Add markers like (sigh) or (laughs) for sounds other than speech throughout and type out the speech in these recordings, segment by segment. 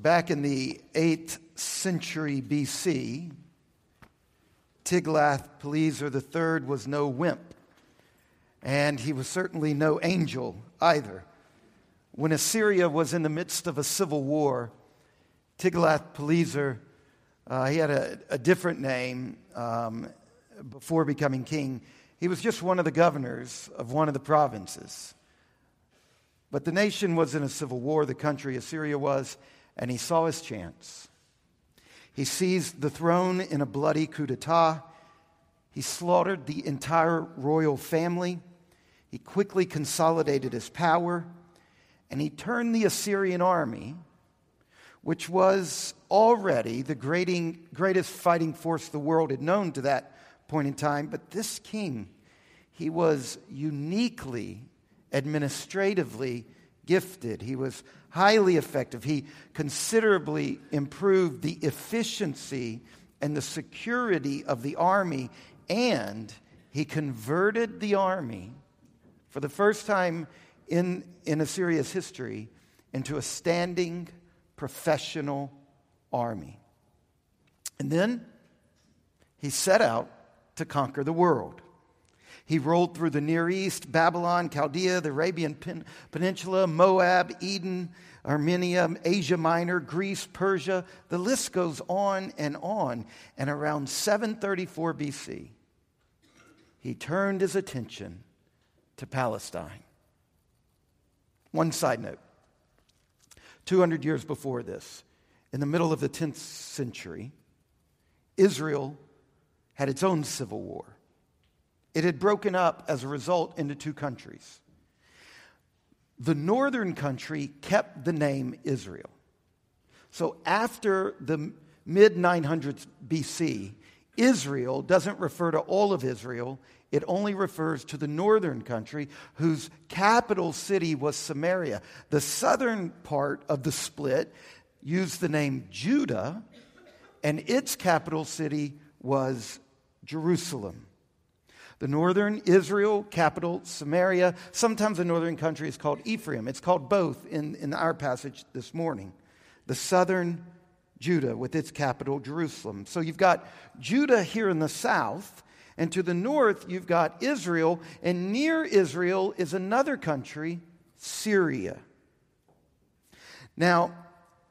Back in the 8th century BC, Tiglath-Pileser III was no wimp, and he was certainly no angel either. When Assyria was in the midst of a civil war, Tiglath-Pileser, uh, he had a, a different name um, before becoming king. He was just one of the governors of one of the provinces. But the nation was in a civil war, the country, Assyria was, and he saw his chance. He seized the throne in a bloody coup d'etat. He slaughtered the entire royal family. He quickly consolidated his power, and he turned the Assyrian army, which was already the greatest fighting force the world had known to that point in time. But this king, he was uniquely, administratively gifted. He was highly effective. He considerably improved the efficiency and the security of the army, and he converted the army for the first time in, in Assyria's history into a standing professional army. And then he set out to conquer the world. He rolled through the Near East, Babylon, Chaldea, the Arabian Pen- Peninsula, Moab, Eden, Armenia, Asia Minor, Greece, Persia. The list goes on and on. And around 734 BC, he turned his attention to Palestine. One side note 200 years before this, in the middle of the 10th century, Israel had its own civil war. It had broken up as a result into two countries. The northern country kept the name Israel. So after the mid 900s BC, Israel doesn't refer to all of Israel, it only refers to the northern country whose capital city was Samaria. The southern part of the split used the name Judah, and its capital city was Jerusalem. The northern Israel, capital Samaria. Sometimes the northern country is called Ephraim. It's called both in, in our passage this morning. The southern Judah with its capital Jerusalem. So you've got Judah here in the south, and to the north you've got Israel, and near Israel is another country, Syria. Now,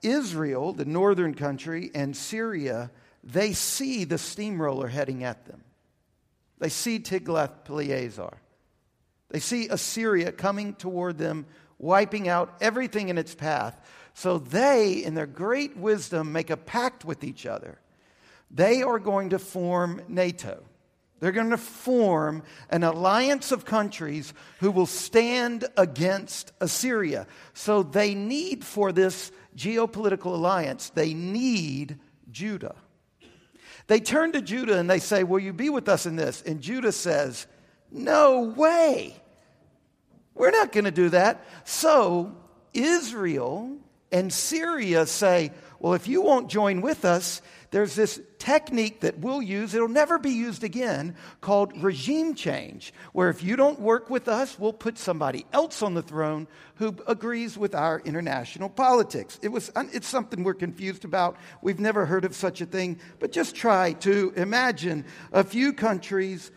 Israel, the northern country, and Syria they see the steamroller heading at them. They see Tiglath-Pileser. They see Assyria coming toward them, wiping out everything in its path. So they, in their great wisdom, make a pact with each other. They are going to form NATO. They're going to form an alliance of countries who will stand against Assyria. So they need, for this geopolitical alliance, they need Judah. They turn to Judah and they say, Will you be with us in this? And Judah says, No way. We're not going to do that. So Israel and Syria say, Well, if you won't join with us, there's this technique that we'll use, it'll never be used again, called regime change, where if you don't work with us, we'll put somebody else on the throne who agrees with our international politics. It was, it's something we're confused about. We've never heard of such a thing, but just try to imagine a few countries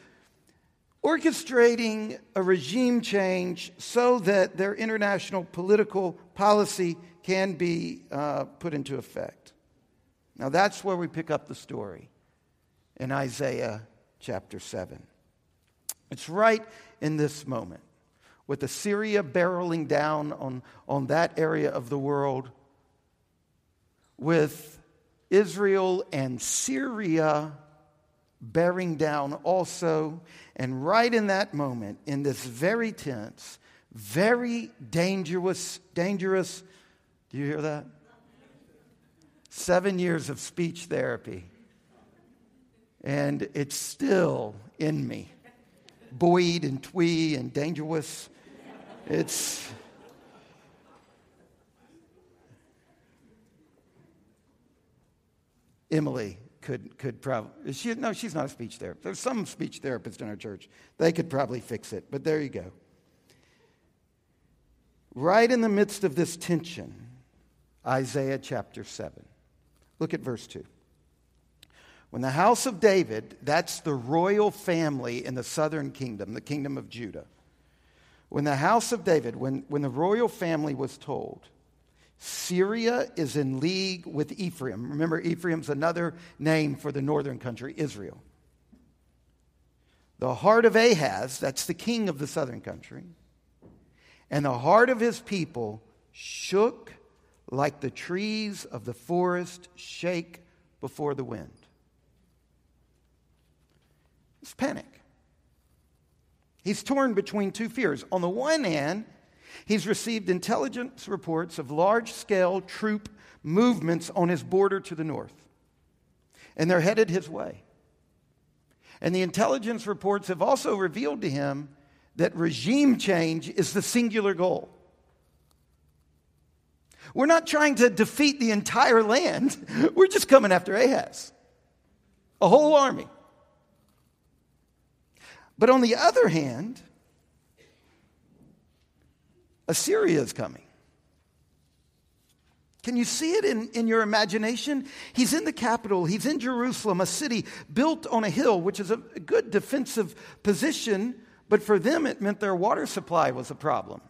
orchestrating a regime change so that their international political policy can be uh, put into effect. Now that's where we pick up the story in Isaiah chapter 7. It's right in this moment with Assyria barreling down on, on that area of the world, with Israel and Syria bearing down also. And right in that moment, in this very tense, very dangerous, dangerous, do you hear that? Seven years of speech therapy, and it's still in me. Boyd and twee and dangerous. It's. Emily could, could probably, she, no, she's not a speech therapist. There's some speech therapists in our church. They could probably fix it, but there you go. Right in the midst of this tension, Isaiah chapter 7. Look at verse 2. When the house of David, that's the royal family in the southern kingdom, the kingdom of Judah, when the house of David, when, when the royal family was told, Syria is in league with Ephraim. Remember, Ephraim's another name for the northern country, Israel. The heart of Ahaz, that's the king of the southern country, and the heart of his people shook like the trees of the forest shake before the wind. It's panic. He's torn between two fears. On the one hand, he's received intelligence reports of large scale troop movements on his border to the north, and they're headed his way. And the intelligence reports have also revealed to him that regime change is the singular goal. We're not trying to defeat the entire land, (laughs) we're just coming after Ahaz, a whole army. But on the other hand, Assyria is coming. Can you see it in, in your imagination? He's in the capital, he's in Jerusalem, a city built on a hill, which is a good defensive position, but for them it meant their water supply was a problem.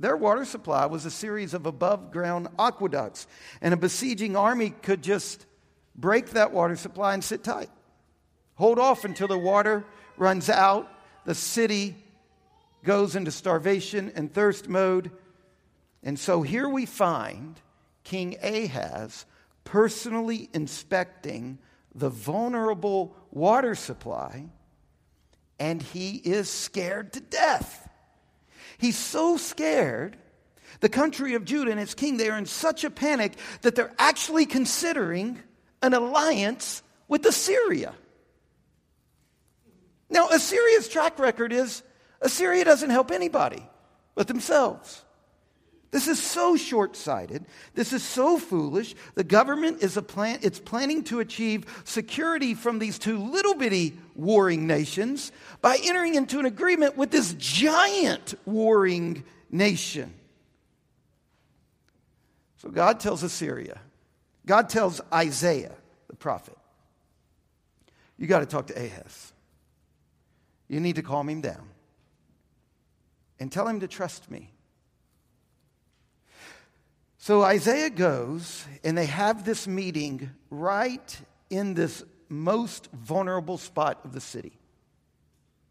Their water supply was a series of above ground aqueducts, and a besieging army could just break that water supply and sit tight. Hold off until the water runs out, the city goes into starvation and thirst mode. And so here we find King Ahaz personally inspecting the vulnerable water supply, and he is scared to death. He's so scared. The country of Judah and its king, they are in such a panic that they're actually considering an alliance with Assyria. Now, Assyria's track record is Assyria doesn't help anybody but themselves. This is so short sighted. This is so foolish. The government is a plan, it's planning to achieve security from these two little bitty warring nations by entering into an agreement with this giant warring nation. So God tells Assyria, God tells Isaiah, the prophet, you got to talk to Ahaz. You need to calm him down and tell him to trust me. So Isaiah goes, and they have this meeting right in this most vulnerable spot of the city,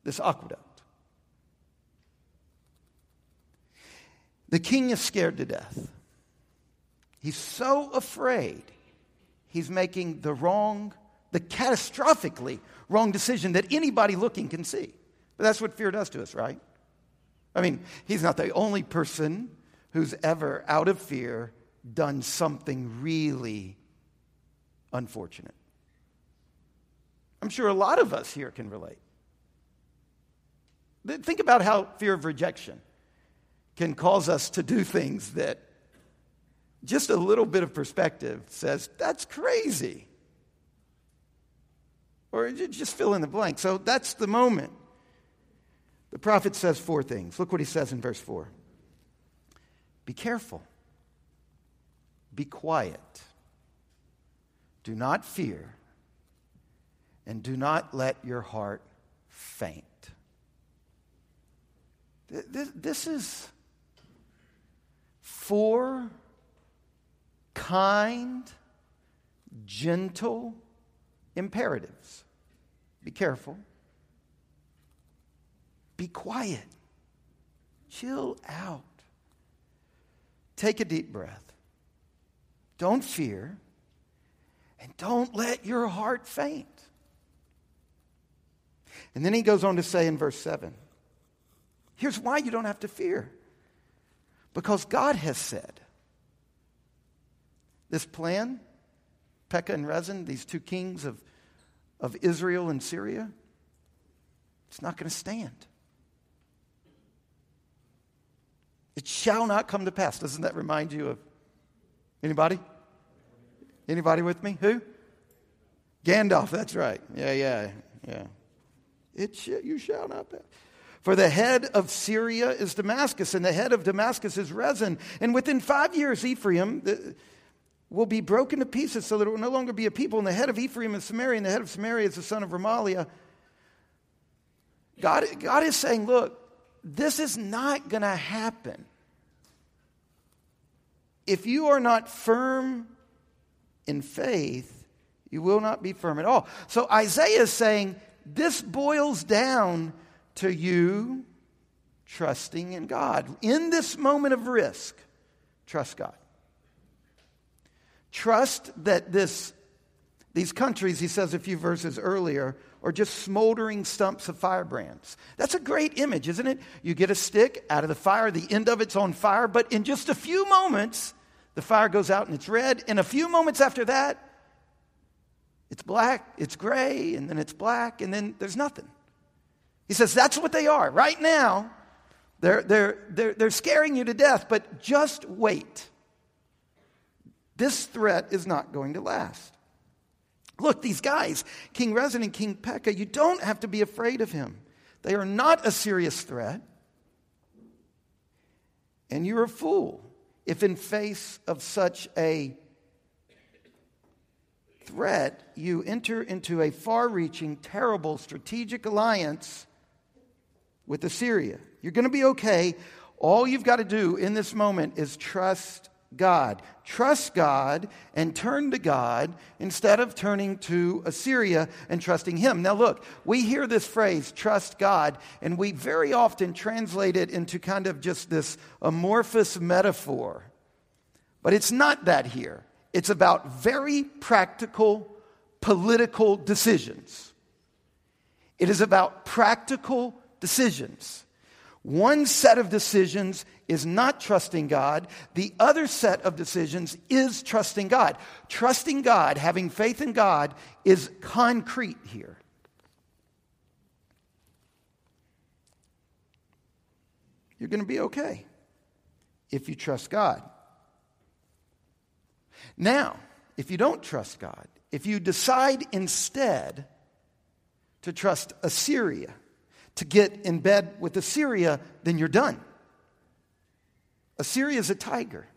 this aqueduct. The king is scared to death. He's so afraid he's making the wrong, the catastrophically wrong decision that anybody looking can see. But that's what fear does to us, right? I mean, he's not the only person who's ever, out of fear, done something really unfortunate. I'm sure a lot of us here can relate. Think about how fear of rejection can cause us to do things that just a little bit of perspective says, that's crazy. Or just fill in the blank. So that's the moment. The prophet says four things. Look what he says in verse 4 Be careful, be quiet, do not fear, and do not let your heart faint. This is four kind, gentle imperatives. Be careful. Be quiet. Chill out. Take a deep breath. Don't fear. And don't let your heart faint. And then he goes on to say in verse 7 here's why you don't have to fear. Because God has said, this plan, Pekah and Rezin, these two kings of, of Israel and Syria, it's not going to stand. It shall not come to pass. Doesn't that remind you of anybody? Anybody with me? Who? Gandalf, that's right. Yeah, yeah, yeah. It sh- you shall not pass. For the head of Syria is Damascus, and the head of Damascus is Rezin. And within five years, Ephraim will be broken to pieces so that it will no longer be a people. And the head of Ephraim is Samaria, and the head of Samaria is the son of Remaliah. God, God is saying, look, this is not going to happen. If you are not firm in faith, you will not be firm at all. So Isaiah is saying, this boils down to you trusting in God. In this moment of risk, trust God. Trust that this, these countries, he says a few verses earlier, are just smoldering stumps of firebrands. That's a great image, isn't it? You get a stick out of the fire, the end of it's on fire, but in just a few moments, the fire goes out and it's red. In a few moments after that, it's black, it's gray, and then it's black, and then there's nothing. He says that's what they are. Right now, they're, they're, they're, they're scaring you to death, but just wait. This threat is not going to last. Look, these guys, King Rezin and King Pekah, you don't have to be afraid of him. They are not a serious threat. And you're a fool if, in face of such a threat, you enter into a far reaching, terrible strategic alliance with Assyria. You're going to be okay. All you've got to do in this moment is trust God. Trust God and turn to God instead of turning to Assyria and trusting Him. Now, look, we hear this phrase, trust God, and we very often translate it into kind of just this amorphous metaphor. But it's not that here. It's about very practical political decisions. It is about practical decisions. One set of decisions is not trusting God. The other set of decisions is trusting God. Trusting God, having faith in God, is concrete here. You're going to be okay if you trust God. Now, if you don't trust God, if you decide instead to trust Assyria, to get in bed with Assyria, then you're done. Assyria is a tiger.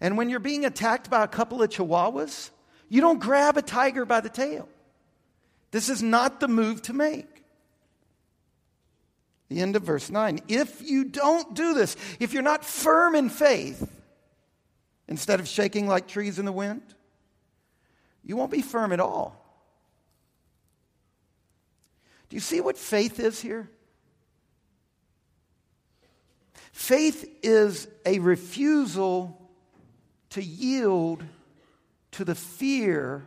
And when you're being attacked by a couple of chihuahuas, you don't grab a tiger by the tail. This is not the move to make. The end of verse 9. If you don't do this, if you're not firm in faith, instead of shaking like trees in the wind, you won't be firm at all. Do you see what faith is here? Faith is a refusal to yield to the fear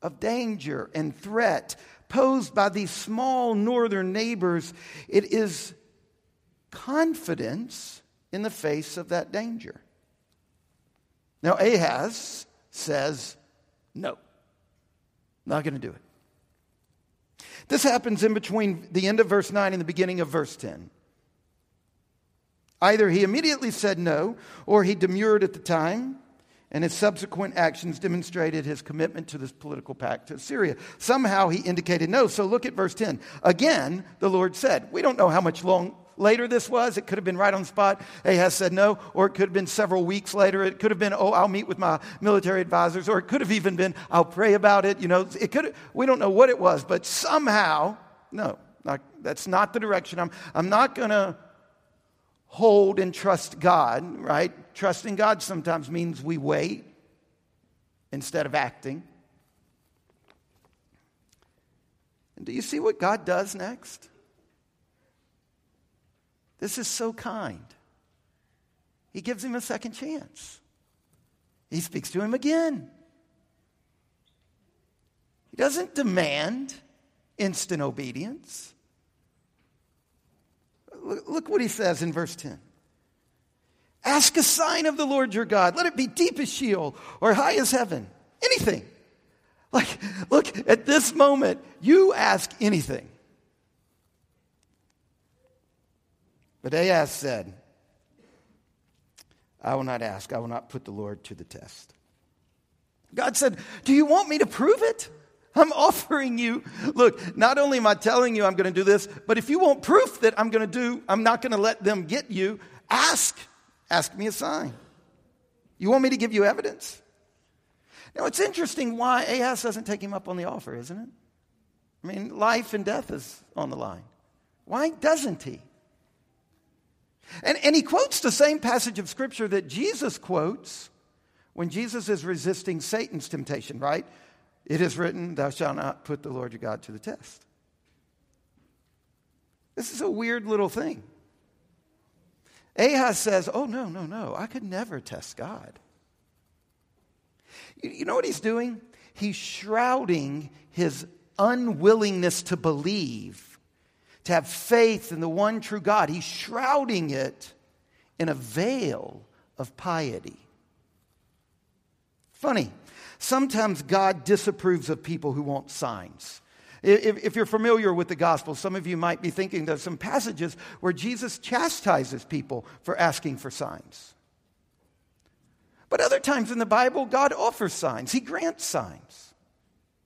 of danger and threat posed by these small northern neighbors. It is confidence in the face of that danger. Now, Ahaz says, No, not going to do it. This happens in between the end of verse 9 and the beginning of verse 10. Either he immediately said no, or he demurred at the time, and his subsequent actions demonstrated his commitment to this political pact to Syria. Somehow he indicated no. So look at verse 10. Again, the Lord said, We don't know how much long, later this was. It could have been right on the spot. Ahaz said no, or it could have been several weeks later. It could have been, oh, I'll meet with my military advisors, or it could have even been, I'll pray about it. You know, it could. Have, we don't know what it was, but somehow, no, not, that's not the direction. I'm. I'm not going to hold and trust God. Right? Trusting God sometimes means we wait instead of acting. And do you see what God does next? This is so kind. He gives him a second chance. He speaks to him again. He doesn't demand instant obedience. Look what he says in verse 10. Ask a sign of the Lord your God. Let it be deep as Sheol or high as heaven. Anything. Like, look, at this moment, you ask anything. But Ahaz said, I will not ask, I will not put the Lord to the test. God said, Do you want me to prove it? I'm offering you, look, not only am I telling you I'm going to do this, but if you want proof that I'm going to do, I'm not going to let them get you, ask. Ask me a sign. You want me to give you evidence? Now, it's interesting why Ahaz doesn't take him up on the offer, isn't it? I mean, life and death is on the line. Why doesn't he? And, and he quotes the same passage of scripture that Jesus quotes when Jesus is resisting Satan's temptation, right? It is written, Thou shalt not put the Lord your God to the test. This is a weird little thing. Ahaz says, Oh, no, no, no, I could never test God. You, you know what he's doing? He's shrouding his unwillingness to believe, to have faith in the one true God. He's shrouding it in a veil of piety. Funny, sometimes God disapproves of people who want signs. If, if, you're familiar with the gospel, some of you might be thinking there's some passages where Jesus chastises people for asking for signs. But other times in the Bible, God offers signs, He grants signs.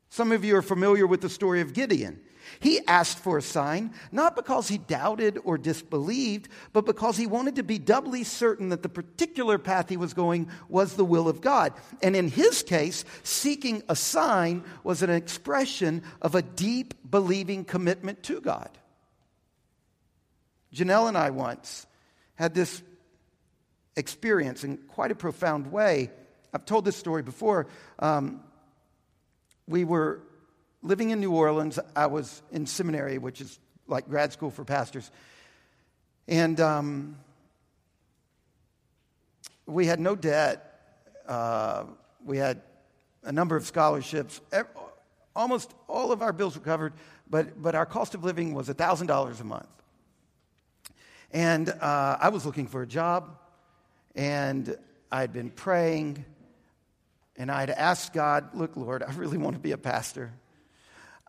Some of you are familiar with the story of Gideon. He asked for a sign, not because he doubted or disbelieved, but because he wanted to be doubly certain that the particular path he was going was the will of God. And in his case, seeking a sign was an expression of a deep believing commitment to God. Janelle and I once had this experience in quite a profound way. I've told this story before. Um, we were living in New Orleans. I was in seminary, which is like grad school for pastors. And um, we had no debt. Uh, we had a number of scholarships. Almost all of our bills were covered, but, but our cost of living was $1,000 a month. And uh, I was looking for a job, and I had been praying, and I had asked God, Look, Lord, I really want to be a pastor.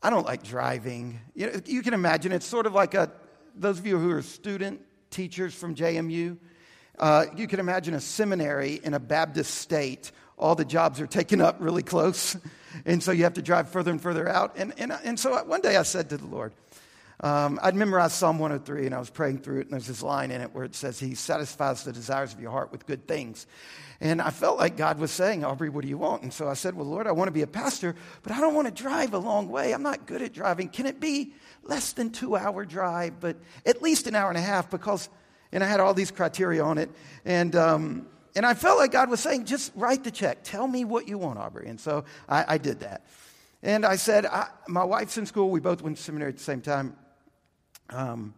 I don't like driving. You, know, you can imagine it's sort of like a, those of you who are student teachers from JMU, uh, you can imagine a seminary in a Baptist state. All the jobs are taken up really close. (laughs) And so you have to drive further and further out. And, and, and so one day I said to the Lord, um, I'd memorized Psalm 103 and I was praying through it, and there's this line in it where it says, He satisfies the desires of your heart with good things. And I felt like God was saying, Aubrey, what do you want? And so I said, Well, Lord, I want to be a pastor, but I don't want to drive a long way. I'm not good at driving. Can it be less than two hour drive, but at least an hour and a half? Because, and I had all these criteria on it. And, um, and I felt like God was saying, just write the check. Tell me what you want, Aubrey. And so I, I did that. And I said, I, my wife's in school. We both went to seminary at the same time. Um,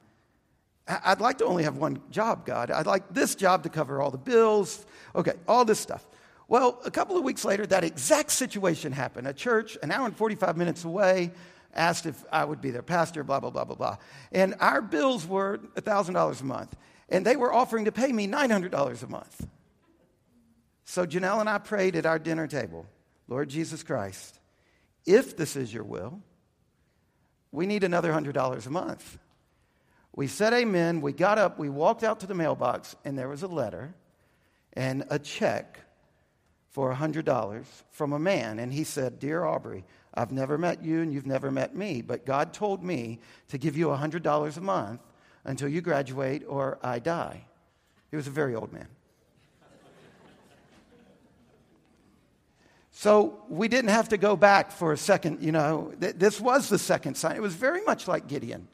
I'd like to only have one job, God. I'd like this job to cover all the bills. Okay, all this stuff. Well, a couple of weeks later, that exact situation happened. A church, an hour and 45 minutes away, asked if I would be their pastor, blah, blah, blah, blah, blah. And our bills were $1,000 a month. And they were offering to pay me $900 a month. So Janelle and I prayed at our dinner table Lord Jesus Christ, if this is your will, we need another $100 a month. We said amen. We got up. We walked out to the mailbox, and there was a letter and a check for $100 from a man. And he said, Dear Aubrey, I've never met you and you've never met me, but God told me to give you $100 a month until you graduate or I die. He was a very old man. So we didn't have to go back for a second, you know. This was the second sign. It was very much like Gideon.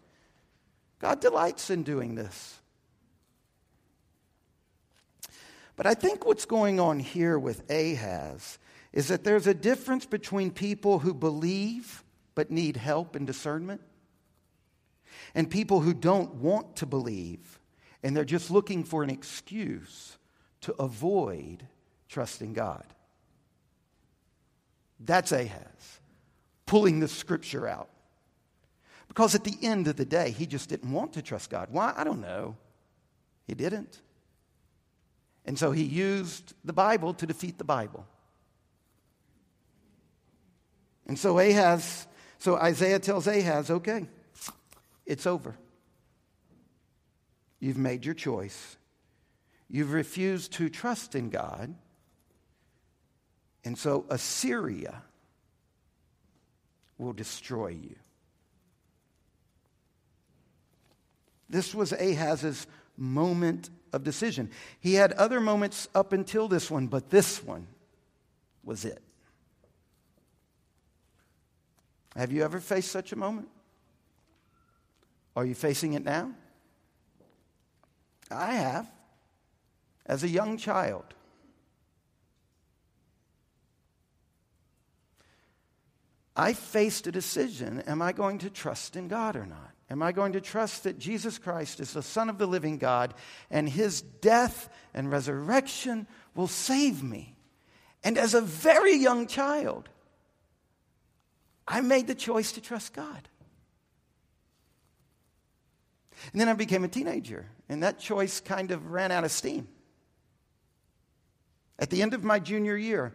God delights in doing this. But I think what's going on here with Ahaz is that there's a difference between people who believe but need help and discernment and people who don't want to believe and they're just looking for an excuse to avoid trusting God. That's Ahaz, pulling the scripture out. Because at the end of the day, he just didn't want to trust God. Why? I don't know. He didn't. And so he used the Bible to defeat the Bible. And so Ahaz, so Isaiah tells Ahaz, okay, it's over. You've made your choice. You've refused to trust in God. And so Assyria will destroy you. This was Ahaz's moment of decision. He had other moments up until this one, but this one was it. Have you ever faced such a moment? Are you facing it now? I have, as a young child. I faced a decision am I going to trust in God or not? Am I going to trust that Jesus Christ is the Son of the living God and his death and resurrection will save me? And as a very young child, I made the choice to trust God. And then I became a teenager, and that choice kind of ran out of steam. At the end of my junior year,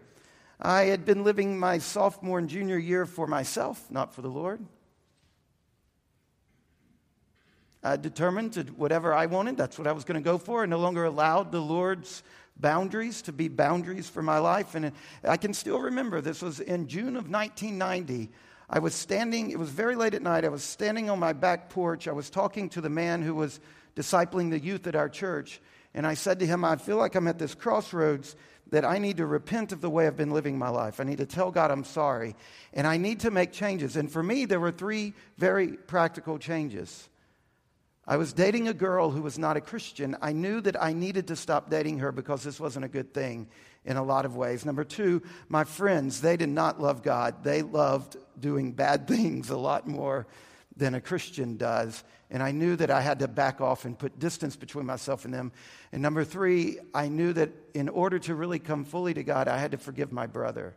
I had been living my sophomore and junior year for myself, not for the Lord. I determined to whatever I wanted, that's what I was going to go for. I no longer allowed the Lord's boundaries to be boundaries for my life. And uh, I can still remember this was in June of 1990. I was standing, it was very late at night. I was standing on my back porch. I was talking to the man who was discipling the youth at our church. And I said to him, I feel like I'm at this crossroads that I need to repent of the way I've been living my life. I need to tell God I'm sorry. And I need to make changes. And for me, there were three very practical changes. I was dating a girl who was not a Christian. I knew that I needed to stop dating her because this wasn't a good thing in a lot of ways. Number two, my friends, they did not love God. They loved doing bad (laughs) things a lot more than a Christian does. And I knew that I had to back off and put distance between myself and them. And number three, I knew that in order to really come fully to God, I had to forgive my brother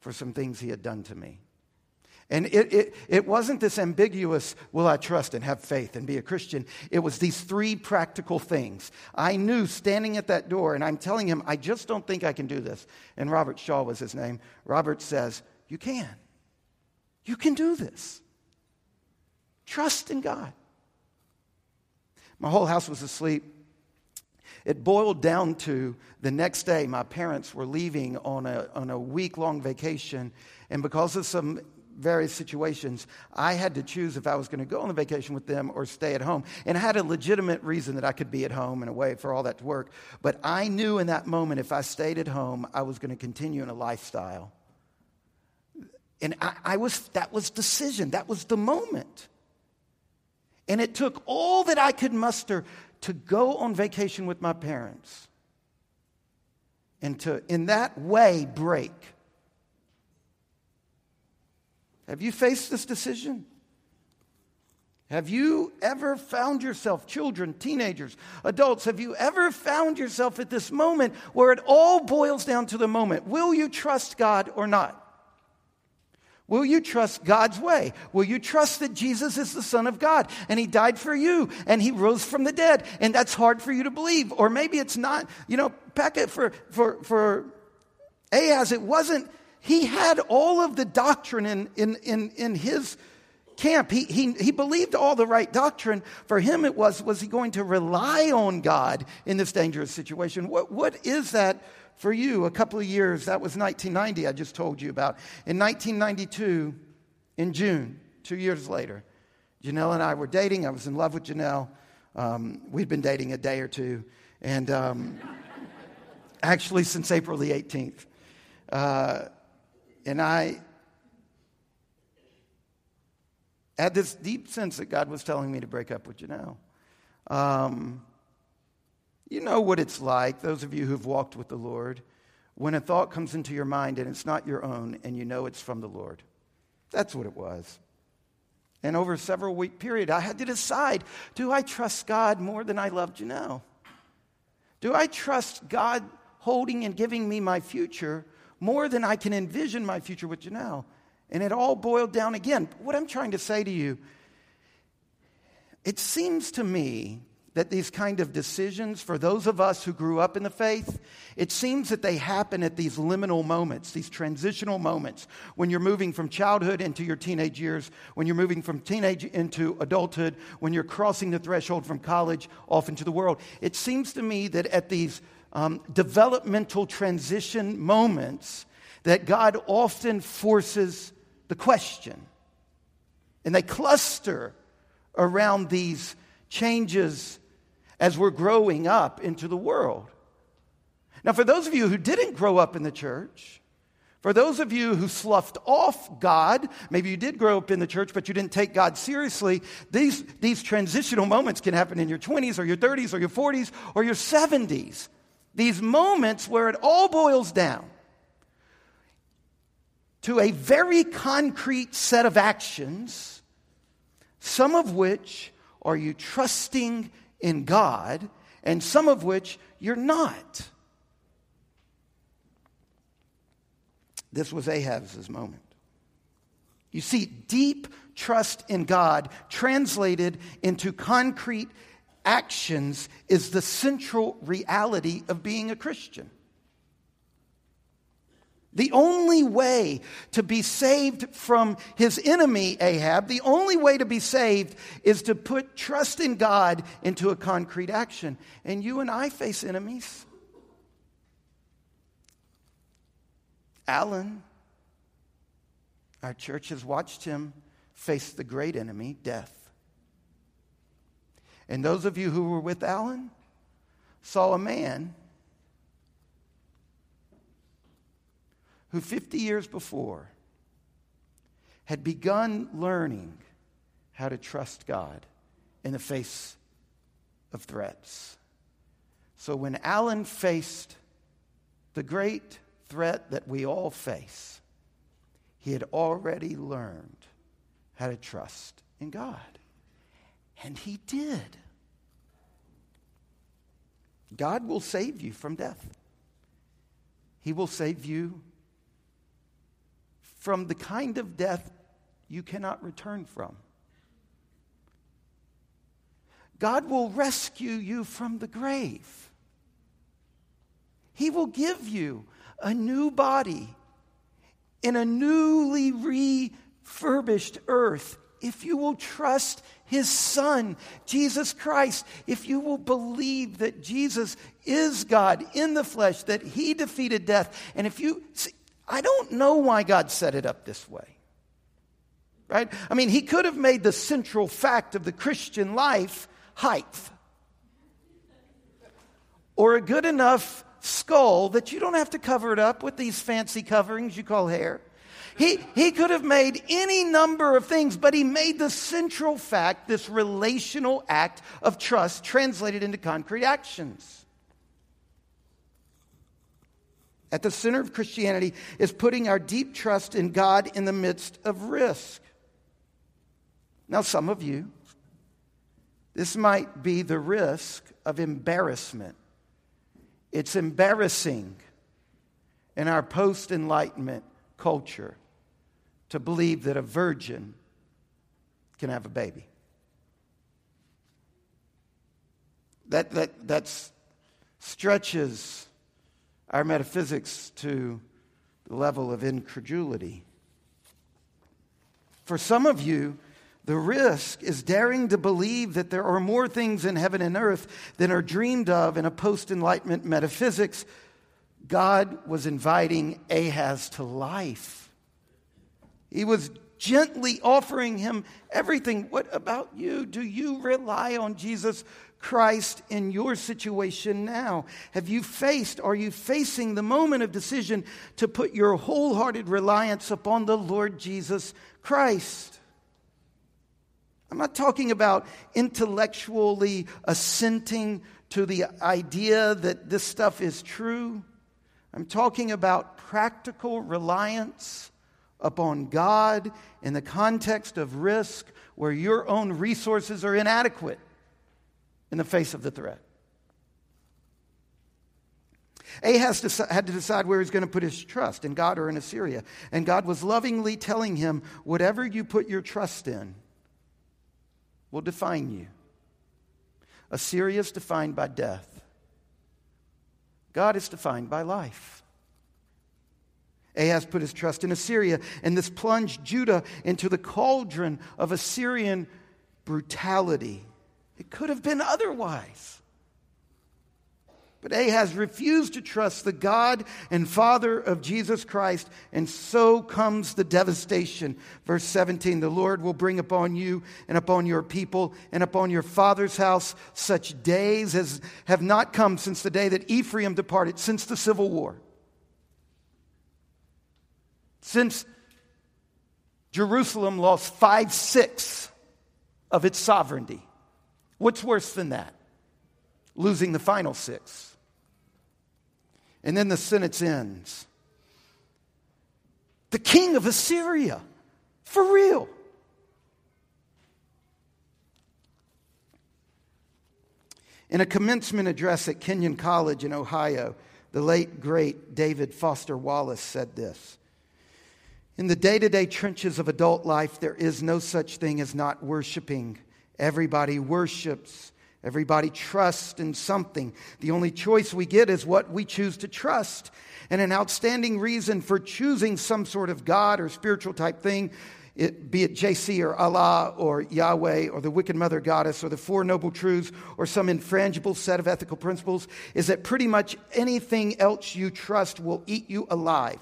for some things he had done to me. And it, it, it wasn't this ambiguous, will I trust and have faith and be a Christian? It was these three practical things. I knew standing at that door, and I'm telling him, I just don't think I can do this. And Robert Shaw was his name. Robert says, You can. You can do this. Trust in God. My whole house was asleep. It boiled down to the next day, my parents were leaving on a, on a week long vacation. And because of some various situations, I had to choose if I was going to go on the vacation with them or stay at home. And I had a legitimate reason that I could be at home and away for all that to work. But I knew in that moment if I stayed at home, I was going to continue in a lifestyle and I, I, was, that was decision. That was the moment. And it took all that I could muster to go on vacation with my parents and to, in that way, break. Have you faced this decision? Have you ever found yourself, children, teenagers, adults, have you ever found yourself at this moment where it all boils down to the moment? Will you trust God or not? Will you trust God's way? Will you trust that Jesus is the Son of God and He died for you and He rose from the dead? And that's hard for you to believe. Or maybe it's not. You know, Pekah for, for, for Ahaz, it wasn't, he had all of the doctrine in, in, in, in his camp. He, he, he believed all the right doctrine. For him, it was, was he going to rely on God in this dangerous situation? What, what is that for you, a couple of years, that was 1990, I just told you about. In 1992, in June, two years later, Janelle and I were dating. I was in love with Janelle. Um, we'd been dating a day or two, and um, (laughs) actually since April the 18th. Uh, and I had this deep sense that God was telling me to break up with Janelle. Um, you know what it's like, those of you who've walked with the Lord, when a thought comes into your mind and it's not your own and you know it's from the Lord. That's what it was. And over a several week period, I had to decide do I trust God more than I love Janelle? Do I trust God holding and giving me my future more than I can envision my future with Janelle? And it all boiled down again. What I'm trying to say to you, it seems to me that these kind of decisions, for those of us who grew up in the faith, it seems that they happen at these liminal moments, these transitional moments, when you're moving from childhood into your teenage years, when you're moving from teenage into adulthood, when you're crossing the threshold from college off into the world. It seems to me that at these um, developmental transition moments, that God often forces the question And they cluster around these changes as we're growing up into the world. Now, for those of you who didn't grow up in the church, for those of you who sloughed off God, maybe you did grow up in the church, but you didn't take God seriously, these, these transitional moments can happen in your 20s or your 30s or your 40s or your 70s. These moments where it all boils down to a very concrete set of actions, some of which are you trusting in God, and some of which you're not. This was Ahaz's moment. You see, deep trust in God translated into concrete actions is the central reality of being a Christian. The only way to be saved from his enemy, Ahab, the only way to be saved is to put trust in God into a concrete action. And you and I face enemies. Alan, our church has watched him face the great enemy, death. And those of you who were with Alan saw a man who 50 years before had begun learning how to trust God in the face of threats. So when Alan faced the great threat that we all face, he had already learned how to trust in God. And he did. God will save you from death. He will save you from the kind of death you cannot return from. God will rescue you from the grave. He will give you a new body in a newly refurbished earth if you will trust his son, Jesus Christ, if you will believe that Jesus is God in the flesh, that he defeated death, and if you, see, I don't know why God set it up this way. Right? I mean, he could have made the central fact of the Christian life height or a good enough skull that you don't have to cover it up with these fancy coverings you call hair. He, he could have made any number of things, but he made the central fact, this relational act of trust, translated into concrete actions. At the center of Christianity is putting our deep trust in God in the midst of risk. Now, some of you, this might be the risk of embarrassment. It's embarrassing in our post Enlightenment culture to believe that a virgin can have a baby. That, that that's stretches our metaphysics to the level of incredulity. For some of you, the risk is daring to believe that there are more things in heaven and earth than are dreamed of in a post Enlightenment metaphysics. God was inviting Ahaz to life. He was gently offering him everything. What about you? Do you rely on Jesus Christ in your situation now? Have you faced, are you facing the moment of decision to put your wholehearted reliance upon the Lord Jesus Christ? I'm not talking about intellectually assenting to the idea that this stuff is true. I'm talking about practical reliance upon God in the context of risk where your own resources are inadequate in the face of the threat. Ahaz had to decide where he's going to put his trust in God or in Assyria. And God was lovingly telling him, whatever you put your trust in will define you. Assyria is defined by death, God is defined by life. Ahaz put his trust in Assyria, and this plunged Judah into the cauldron of Assyrian brutality. It could have been otherwise. But Ahaz refused to trust the God and Father of Jesus Christ, and so comes the devastation. Verse 17 The Lord will bring upon you and upon your people and upon your father's house such days as have not come since the day that Ephraim departed, since the civil war. Since Jerusalem lost five sixths of its sovereignty. What's worse than that? Losing the final six. And then the sentence ends. The king of Assyria, for real. In a commencement address at Kenyon College in Ohio, the late great David Foster Wallace said this In the day to day trenches of adult life, there is no such thing as not worshiping. Everybody worships. Everybody trusts in something. The only choice we get is what we choose to trust. And an outstanding reason for choosing some sort of God or spiritual type thing, it, be it JC or Allah or Yahweh or the wicked mother goddess or the Four Noble Truths or some infrangible set of ethical principles, is that pretty much anything else you trust will eat you alive.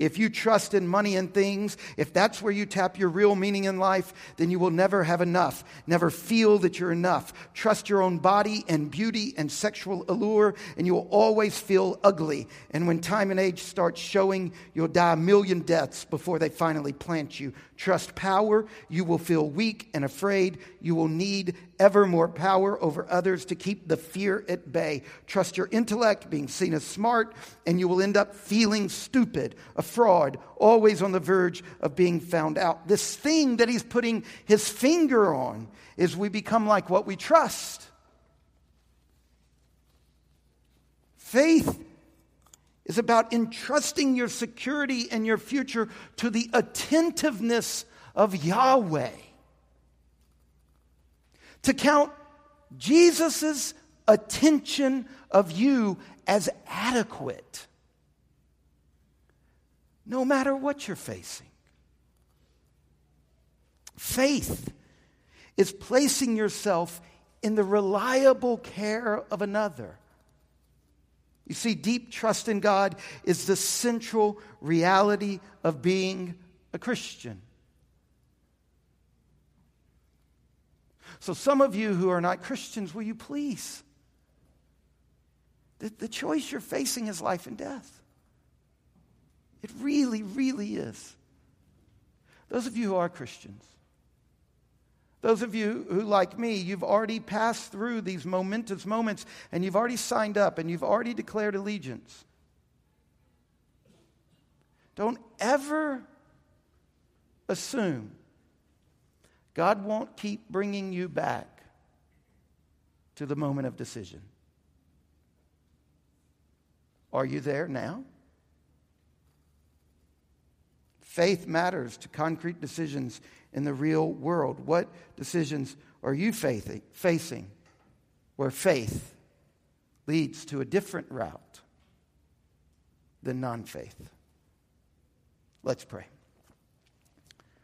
If you trust in money and things, if that's where you tap your real meaning in life, then you will never have enough, never feel that you're enough. Trust your own body and beauty and sexual allure, and you will always feel ugly. And when time and age starts showing, you'll die a million deaths before they finally plant you. Trust power, you will feel weak and afraid. You will need ever more power over others to keep the fear at bay. Trust your intellect, being seen as smart, and you will end up feeling stupid, a fraud, always on the verge of being found out. This thing that he's putting his finger on is we become like what we trust. Faith is about entrusting your security and your future to the attentiveness of Yahweh. To count Jesus' attention of you as adequate, no matter what you're facing. Faith is placing yourself in the reliable care of another. You see, deep trust in God is the central reality of being a Christian. So, some of you who are not Christians, will you please? The, the choice you're facing is life and death. It really, really is. Those of you who are Christians, those of you who, like me, you've already passed through these momentous moments and you've already signed up and you've already declared allegiance. Don't ever assume God won't keep bringing you back to the moment of decision. Are you there now? Faith matters to concrete decisions in the real world. What decisions are you facing where faith leads to a different route than non faith? Let's pray.